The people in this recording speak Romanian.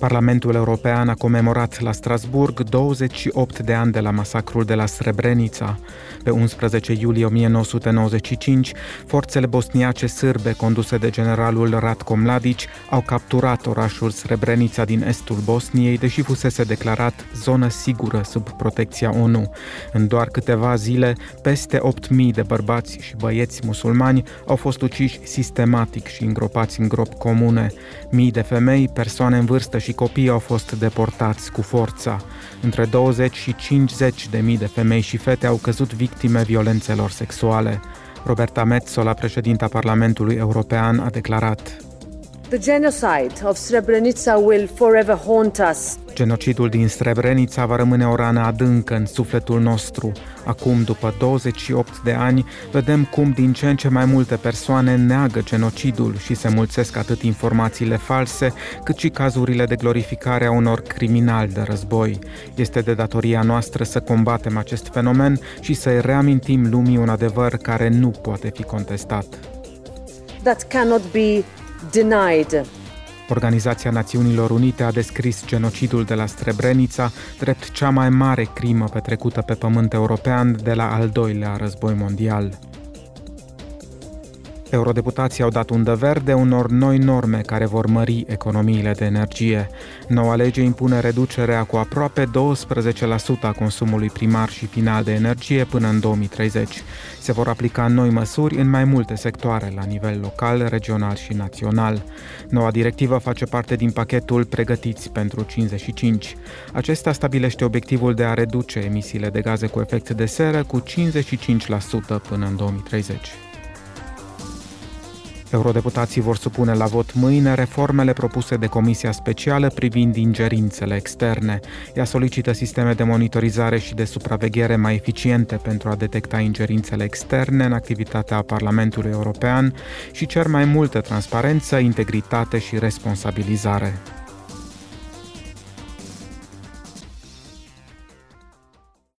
Parlamentul European a comemorat la Strasburg 28 de ani de la masacrul de la Srebrenica. Pe 11 iulie 1995, forțele bosniace sârbe conduse de generalul Ratko Mladic au capturat orașul Srebrenica din estul Bosniei, deși fusese declarat zonă sigură sub protecția ONU. În doar câteva zile, peste 8.000 de bărbați și băieți musulmani au fost uciși sistematic și îngropați în gropi comune. Mii de femei, persoane în vârstă și copii au fost deportați cu forța. Între 20 și 50 de mii de femei și fete au căzut victime violențelor sexuale. Roberta Metzola, președinta Parlamentului European, a declarat The genocide of Srebrenica will forever haunt us. Genocidul din Srebrenica va rămâne o rană adâncă în sufletul nostru. Acum, după 28 de ani, vedem cum din ce în ce mai multe persoane neagă genocidul și se mulțesc atât informațiile false, cât și cazurile de glorificare a unor criminali de război. Este de datoria noastră să combatem acest fenomen și să-i reamintim lumii un adevăr care nu poate fi contestat. That cannot be denied. Organizația Națiunilor Unite a descris genocidul de la Srebrenica drept cea mai mare crimă petrecută pe pământ european de la al doilea război mondial. Eurodeputații au dat undă verde unor noi norme care vor mări economiile de energie. Noua lege impune reducerea cu aproape 12% a consumului primar și final de energie până în 2030. Se vor aplica noi măsuri în mai multe sectoare, la nivel local, regional și național. Noua directivă face parte din pachetul Pregătiți pentru 55. Acesta stabilește obiectivul de a reduce emisiile de gaze cu efect de seră cu 55% până în 2030. Eurodeputații vor supune la vot mâine reformele propuse de Comisia Specială privind ingerințele externe. Ea solicită sisteme de monitorizare și de supraveghere mai eficiente pentru a detecta ingerințele externe în activitatea Parlamentului European și cer mai multă transparență, integritate și responsabilizare.